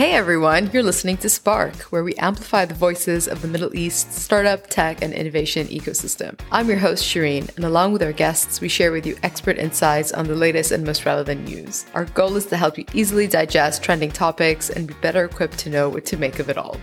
Hey everyone, you're listening to Spark, where we amplify the voices of the Middle East startup, tech, and innovation ecosystem. I'm your host, Shireen, and along with our guests, we share with you expert insights on the latest and most relevant news. Our goal is to help you easily digest trending topics and be better equipped to know what to make of it all.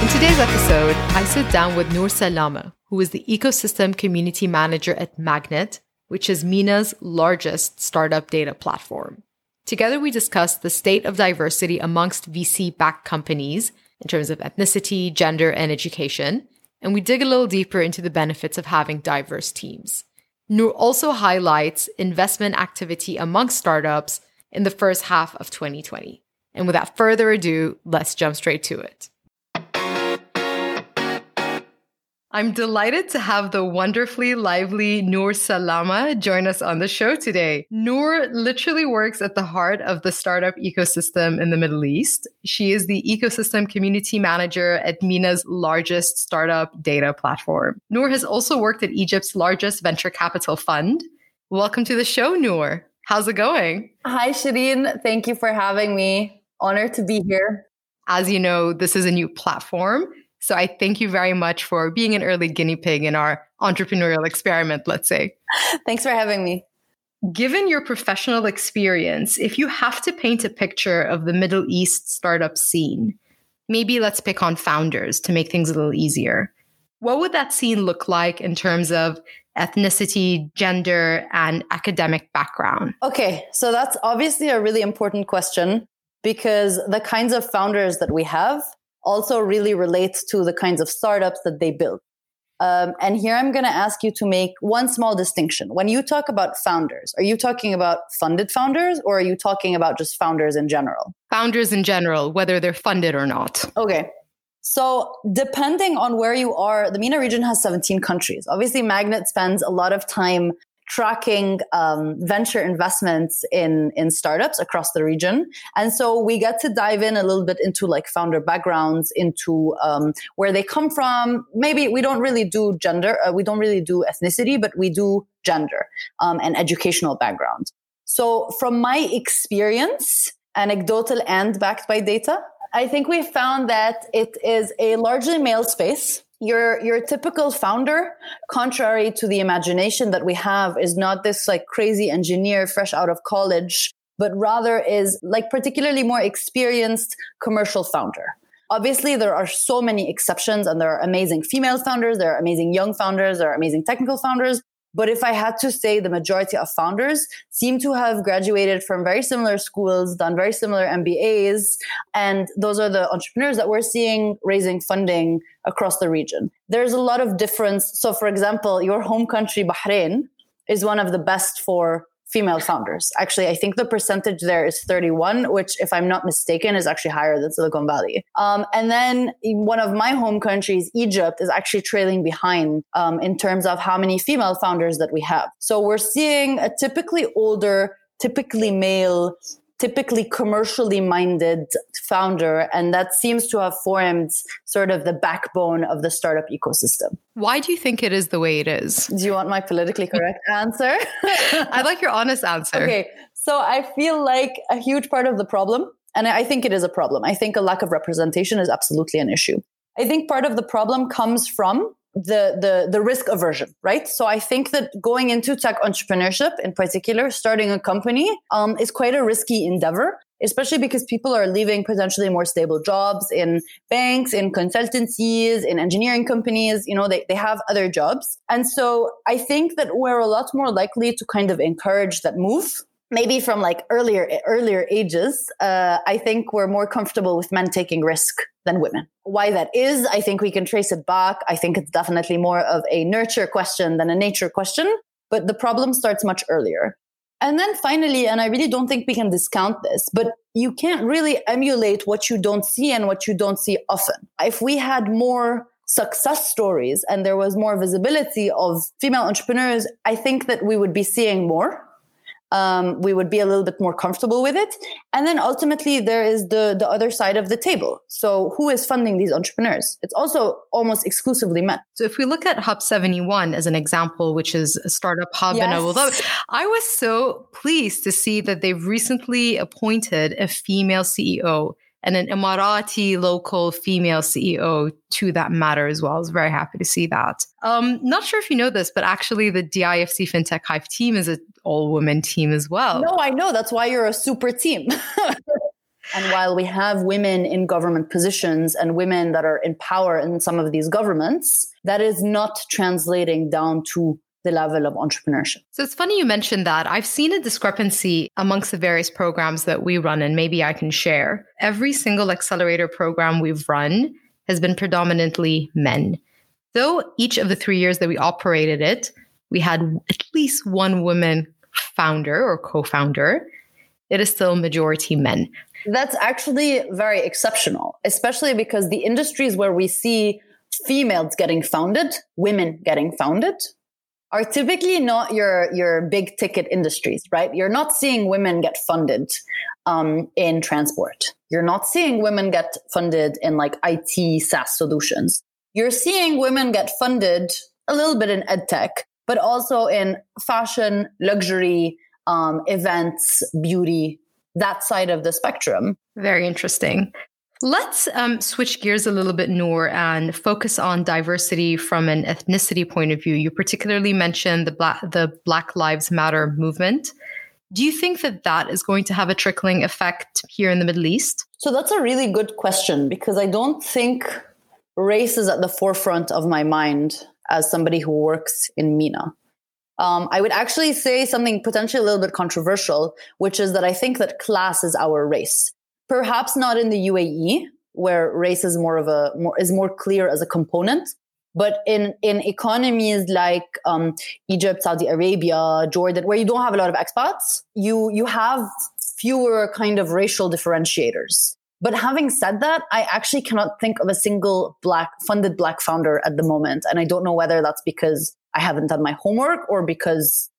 In today's episode, I sit down with Noor Salama, who is the ecosystem community manager at MAGNiTT, which is MENA's largest startup data platform. Together, we discussed the state of diversity amongst VC backed companies in terms of ethnicity, gender, and education. And we dig a little deeper into the benefits of having diverse teams. Noor also highlights investment activity amongst startups in the first half of 2020. And without further ado, let's jump straight to it. I'm delighted to have the wonderfully lively Noor Salama join us on the show today. Noor literally works at the heart of the startup ecosystem in the Middle East. She is the ecosystem community manager at MENA's largest startup data platform. Noor has also worked at Egypt's largest venture capital fund. Welcome to the show, Noor. How's it going? Hi, Shireen. Thank you for having me. Honored to be here. As you know, this is a new platform. So I thank you very much for being an early guinea pig in our entrepreneurial experiment, let's say. Thanks for having me. Given your professional experience, if you have to paint a picture of the Middle East startup scene, maybe let's pick on founders to make things a little easier. What would that scene look like in terms of ethnicity, gender, and academic background? Okay, so that's obviously a really important question because the kinds of founders that we have also really relates to the kinds of startups that they build. Um, and here I'm going to ask you to make one small distinction. When you talk about founders, are you talking about funded founders or are you talking about just founders in general? Founders in general, whether they're funded or not. Okay. So, depending on where you are, the MENA region has 17 countries. Obviously, MAGNiTT spends a lot of time tracking um, venture investments in in startups across the region. And so we get to dive in a little bit into like founder backgrounds into um, where they come from. Maybe we don't really do gender uh, we don't really do ethnicity but we do gender um, and educational background. So from my experience anecdotal and backed by data i think we found that it is a largely male space your your typical founder contrary to the imagination that we have is not this like crazy engineer fresh out of college but rather is like particularly more experienced commercial founder. Obviously there are so many exceptions and there are amazing female founders there are amazing young founders there are amazing technical founders but if I had to say, the majority of founders seem to have graduated from very similar schools, done very similar MBAs. And those are the entrepreneurs that we're seeing raising funding across the region. There's a lot of difference. So, for example, your home country, Bahrain, is one of the best for female founders. Actually, I think the percentage there is 31, which, if I'm not mistaken, is actually higher than Silicon Valley. Um, and then one of my home countries, Egypt, is actually trailing behind um, in terms of how many female founders that we have. So we're seeing a typically older, typically male typically commercially minded founder. And that seems to have formed sort of the backbone of the startup ecosystem. Why do you think it is the way it is? Do you want my politically correct answer? I'd like your honest answer. Okay. So I feel like a huge part of the problem, and I think it is a problem. I think a lack of representation is absolutely an issue. I think part of the problem comes from the the the risk aversion right? So i think that going into tech entrepreneurship in particular starting a company um, is quite a risky endeavor especially because people are leaving potentially more stable jobs in banks in consultancies in engineering companies you know they, they have other jobs. And so i think that we're a lot more likely to kind of encourage that move maybe from like earlier earlier ages. Uh, i think we're more comfortable with men taking risk than women why that is. I think we can trace it back. I think it's definitely more of a nurture question than a nature question but the problem starts much earlier. And then finally and i really don't think we can discount this but you can't really emulate what you don't see and what you don't see often. If we had more success stories and there was more visibility of female entrepreneurs i think that we would be seeing more um, we would be a little bit more comfortable with it. And then ultimately, there is the the other side of the table. So, who is funding these entrepreneurs? It's also almost exclusively men. So, if we look at Hub Seventy One as an example, which is a startup hub yes. in Abu Dhabi, I was so pleased to see that they've recently appointed a female CEO and an Emirati local female CEO to that matter as well. I was very happy to see that. Um, not sure if you know this, but actually the DIFC FinTech Hive team is an all woman team as well. No, I know. That's why you're a super team. and while we have women in government positions and women that are in power in some of these governments, that is not translating down to the level of entrepreneurship. So it's funny you mentioned that. I've seen a discrepancy amongst the various programs that we run, and maybe I can share. Every single accelerator program we've run has been predominantly men. Though each of the three years that we operated it, we had at least one woman founder or co founder, it is still majority men. That's actually very exceptional, especially because the industries where we see females getting founded, women getting founded, are typically not your your big ticket industries, right? You're not seeing women get funded um, in transport. You're not seeing women get funded in like IT SaaS solutions. You're seeing women get funded a little bit in edtech, but also in fashion, luxury, um, events, beauty, that side of the spectrum. Very interesting. Let's um, switch gears a little bit, Noor, and focus on diversity from an ethnicity point of view. You particularly mentioned the Black, the Black Lives Matter movement. Do you think that that is going to have a trickling effect here in the Middle East? So that's a really good question because I don't think race is at the forefront of my mind as somebody who works in MENA. Um, I would actually say something potentially a little bit controversial, which is that I think that class is our race perhaps not in the UAE where race is more of a more is more clear as a component but in in economies like um, Egypt, Saudi Arabia, Jordan, where you don't have a lot of expats, you you have fewer kind of racial differentiators. But having said that, I actually cannot think of a single black funded black founder at the moment, and I don't know whether that's because I haven't done my homework or because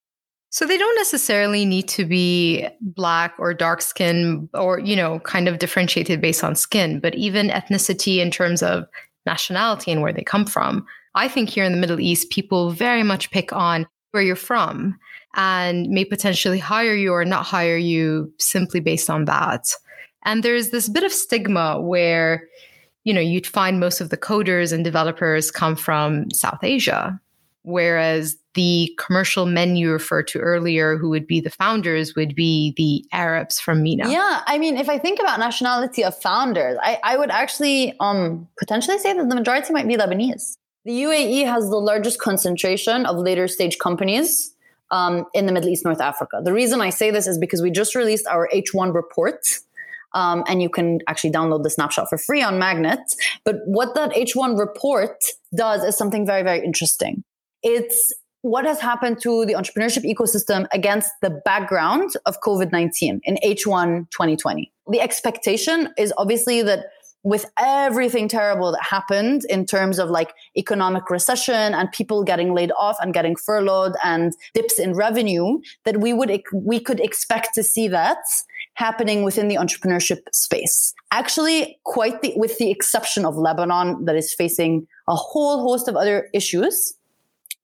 so they don't necessarily need to be black or dark skin or, you know, kind of differentiated based on skin, but even ethnicity in terms of nationality and where they come from. I think here in the Middle East, people very much pick on where you're from and may potentially hire you or not hire you simply based on that. And there's this bit of stigma where, you know, you'd find most of the coders and developers come from South Asia, whereas the commercial men you referred to earlier, who would be the founders, would be the Arabs from MENA. Yeah, I mean, if I think about nationality of founders, I, I would actually um, potentially say that the majority might be Lebanese. The UAE has the largest concentration of later stage companies um, in the Middle East, North Africa. The reason I say this is because we just released our H1 report. Um, and you can actually download the snapshot for free on MAGNiTT. But what that H1 report does is something very, very interesting. It's what has happened to the entrepreneurship ecosystem against the background of COVID 19 in H1 2020. The expectation is obviously that with everything terrible that happened in terms of like economic recession and people getting laid off and getting furloughed and dips in revenue that we would we could expect to see that happening within the entrepreneurship space actually quite the, with the exception of lebanon that is facing a whole host of other issues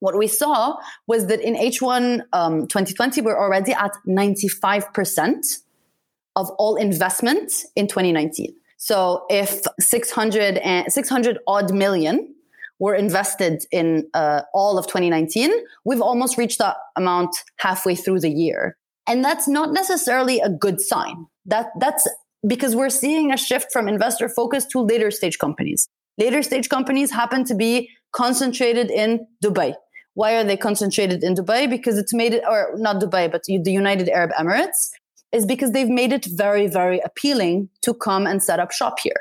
what we saw was that in H1 um, 2020, we're already at 95% of all investment in 2019. So if 600, and, 600 odd million were invested in uh, all of 2019, we've almost reached that amount halfway through the year. And that's not necessarily a good sign. That, that's because we're seeing a shift from investor focus to later stage companies. Later stage companies happen to be concentrated in Dubai, why are they concentrated in Dubai? Because it's made it, or not Dubai, but the United Arab Emirates, is because they've made it very, very appealing to come and set up shop here.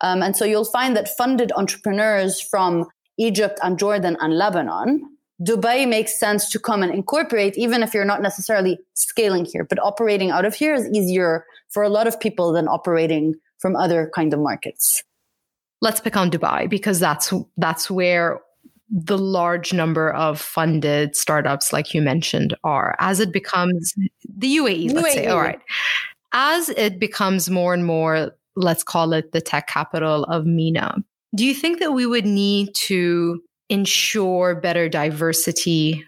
Um, and so you'll find that funded entrepreneurs from Egypt and Jordan and Lebanon, Dubai makes sense to come and incorporate, even if you're not necessarily scaling here. But operating out of here is easier for a lot of people than operating from other kind of markets. Let's pick on Dubai because that's that's where the large number of funded startups, like you mentioned, are. As it becomes, The UAE, let's say. All right. As it becomes more and more, let's call it the tech capital of MENA, do you think that we would need to ensure better diversity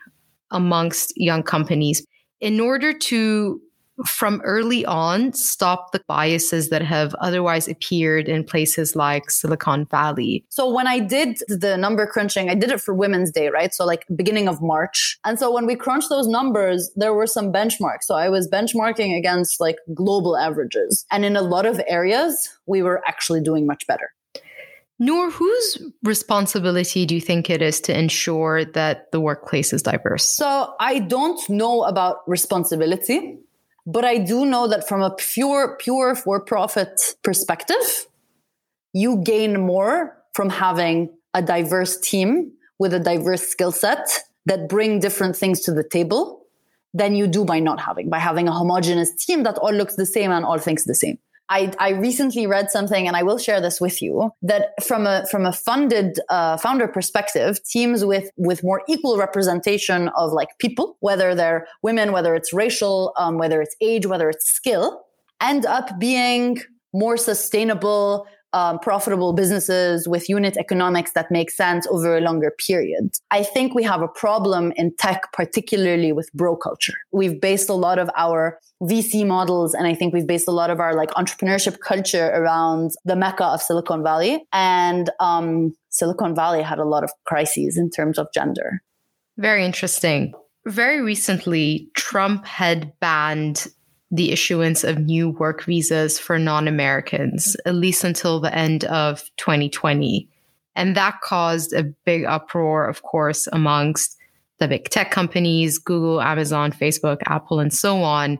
amongst young companies in order to from early on stop the biases that have otherwise appeared in places like Silicon Valley. So when I did the number crunching, I did it for Women's Day, right? So like beginning of March. And so when we crunched those numbers, there were some benchmarks. So I was benchmarking against like global averages. And in a lot of areas, we were actually doing much better. Noor, whose responsibility do you think it is to ensure that the workplace is diverse? So I don't know about responsibility, but I do know that from a pure, pure for profit perspective, you gain more from having a diverse team with a diverse skill set that bring different things to the table than you do by not having, by having a homogenous team that all looks the same and all thinks the same. I, I recently read something, and I will share this with you. That from a from a funded uh, founder perspective, teams with with more equal representation of like people, whether they're women, whether it's racial, um, whether it's age, whether it's skill, end up being more sustainable, um, profitable businesses with unit economics that make sense over a longer period. I think we have a problem in tech, particularly with bro culture. We've based a lot of our VC models, and I think we've based a lot of our like entrepreneurship culture around the mecca of Silicon Valley. And um, Silicon Valley had a lot of crises in terms of gender. Very interesting. Very recently, Trump had banned the issuance of new work visas for non Americans, at least until the end of 2020. And that caused a big uproar, of course, amongst the big tech companies Google, Amazon, Facebook, Apple, and so on.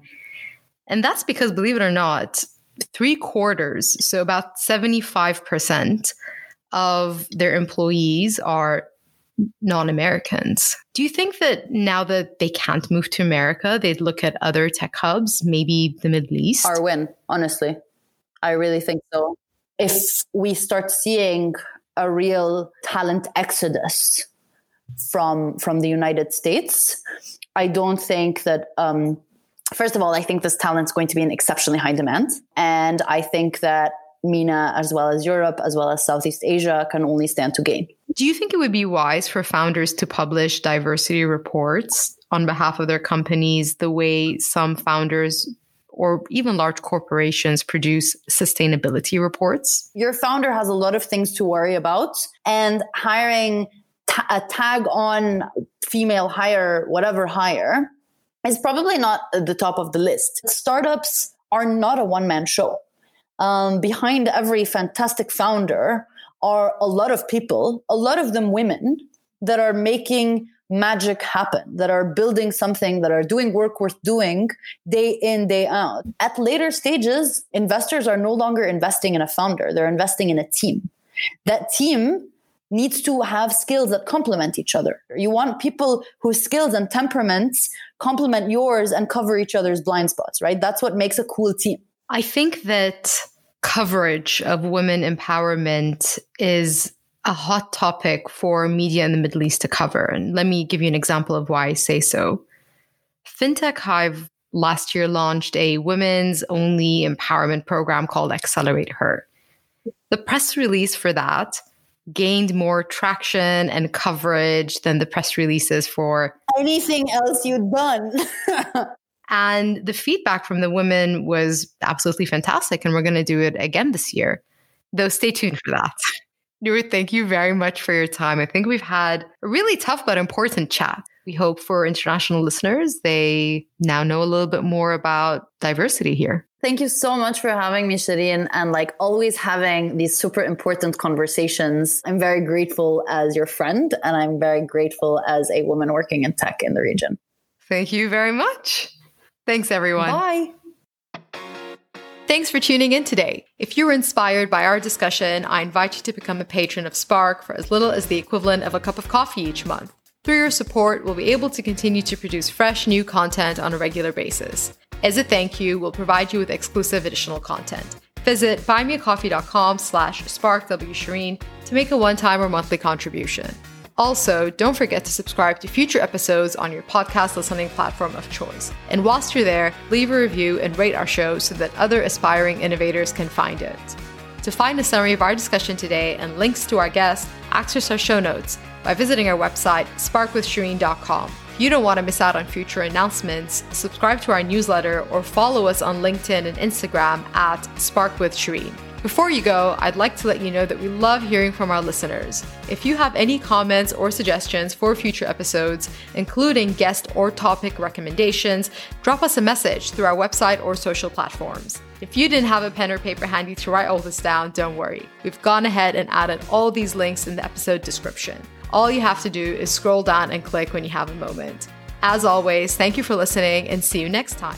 And that's because, believe it or not, three quarters, so about 75% of their employees are non Americans. Do you think that now that they can't move to America, they'd look at other tech hubs, maybe the Middle East? Our win, honestly. I really think so. If we start seeing a real talent exodus from from the United States, I don't think that um, first of all, I think this talent's going to be in exceptionally high demand. And I think that MENA, as well as Europe, as well as Southeast Asia, can only stand to gain. Do you think it would be wise for founders to publish diversity reports on behalf of their companies the way some founders or even large corporations produce sustainability reports? Your founder has a lot of things to worry about, and hiring a tag on female hire, whatever hire, is probably not at the top of the list. Startups are not a one man show um, behind every fantastic founder are a lot of people, a lot of them women, that are making magic happen, that are building something, that are doing work worth doing day in, day out. At later stages, investors are no longer investing in a founder, they're investing in a team. That team needs to have skills that complement each other. You want people whose skills and temperaments complement yours and cover each other's blind spots, right? That's what makes a cool team. I think that coverage of women empowerment is a hot topic for media in the Middle East to cover. And let me give you an example of why I say so. FinTech Hive last year launched a women's only empowerment program called Accelerate Her. The press release for that gained more traction and coverage than the press releases for anything else you've done. And the feedback from the women was absolutely fantastic. And we're going to do it again this year. Though stay tuned for that. Noor, thank you very much for your time. I think we've had a really tough but important chat. We hope for international listeners, they now know a little bit more about diversity here. Thank you so much for having me, Shireen, and like always having these super important conversations. I'm very grateful as your friend, and I'm very grateful as a woman working in tech in the region. Thank you very much. Thanks, everyone. Bye. Thanks for tuning in today. If you were inspired by our discussion, I invite you to become a patron of Spark for as little as the equivalent of a cup of coffee each month. Through your support, we'll be able to continue to produce fresh, new content on a regular basis. As a thank you, we'll provide you with exclusive additional content. Visit buymeacoffee.com slash sparkwshireen to make a one-time or monthly contribution. Also, don't forget to subscribe to future episodes on your podcast listening platform of choice. And whilst you're there, leave a review and rate our show so that other aspiring innovators can find it. To find a summary of our discussion today and links to our guests, access our show notes by visiting our website, sparkwithshireen.com. If you don't want to miss out on future announcements, subscribe to our newsletter or follow us on LinkedIn and Instagram at sparkwithshireen. Before you go, I'd like to let you know that we love hearing from our listeners. If you have any comments or suggestions for future episodes, including guest or topic recommendations, drop us a message through our website or social platforms. If you didn't have a pen or paper handy to write all this down, don't worry. We've gone ahead and added all these links in the episode description. All you have to do is scroll down and click when you have a moment. As always, thank you for listening and see you next time.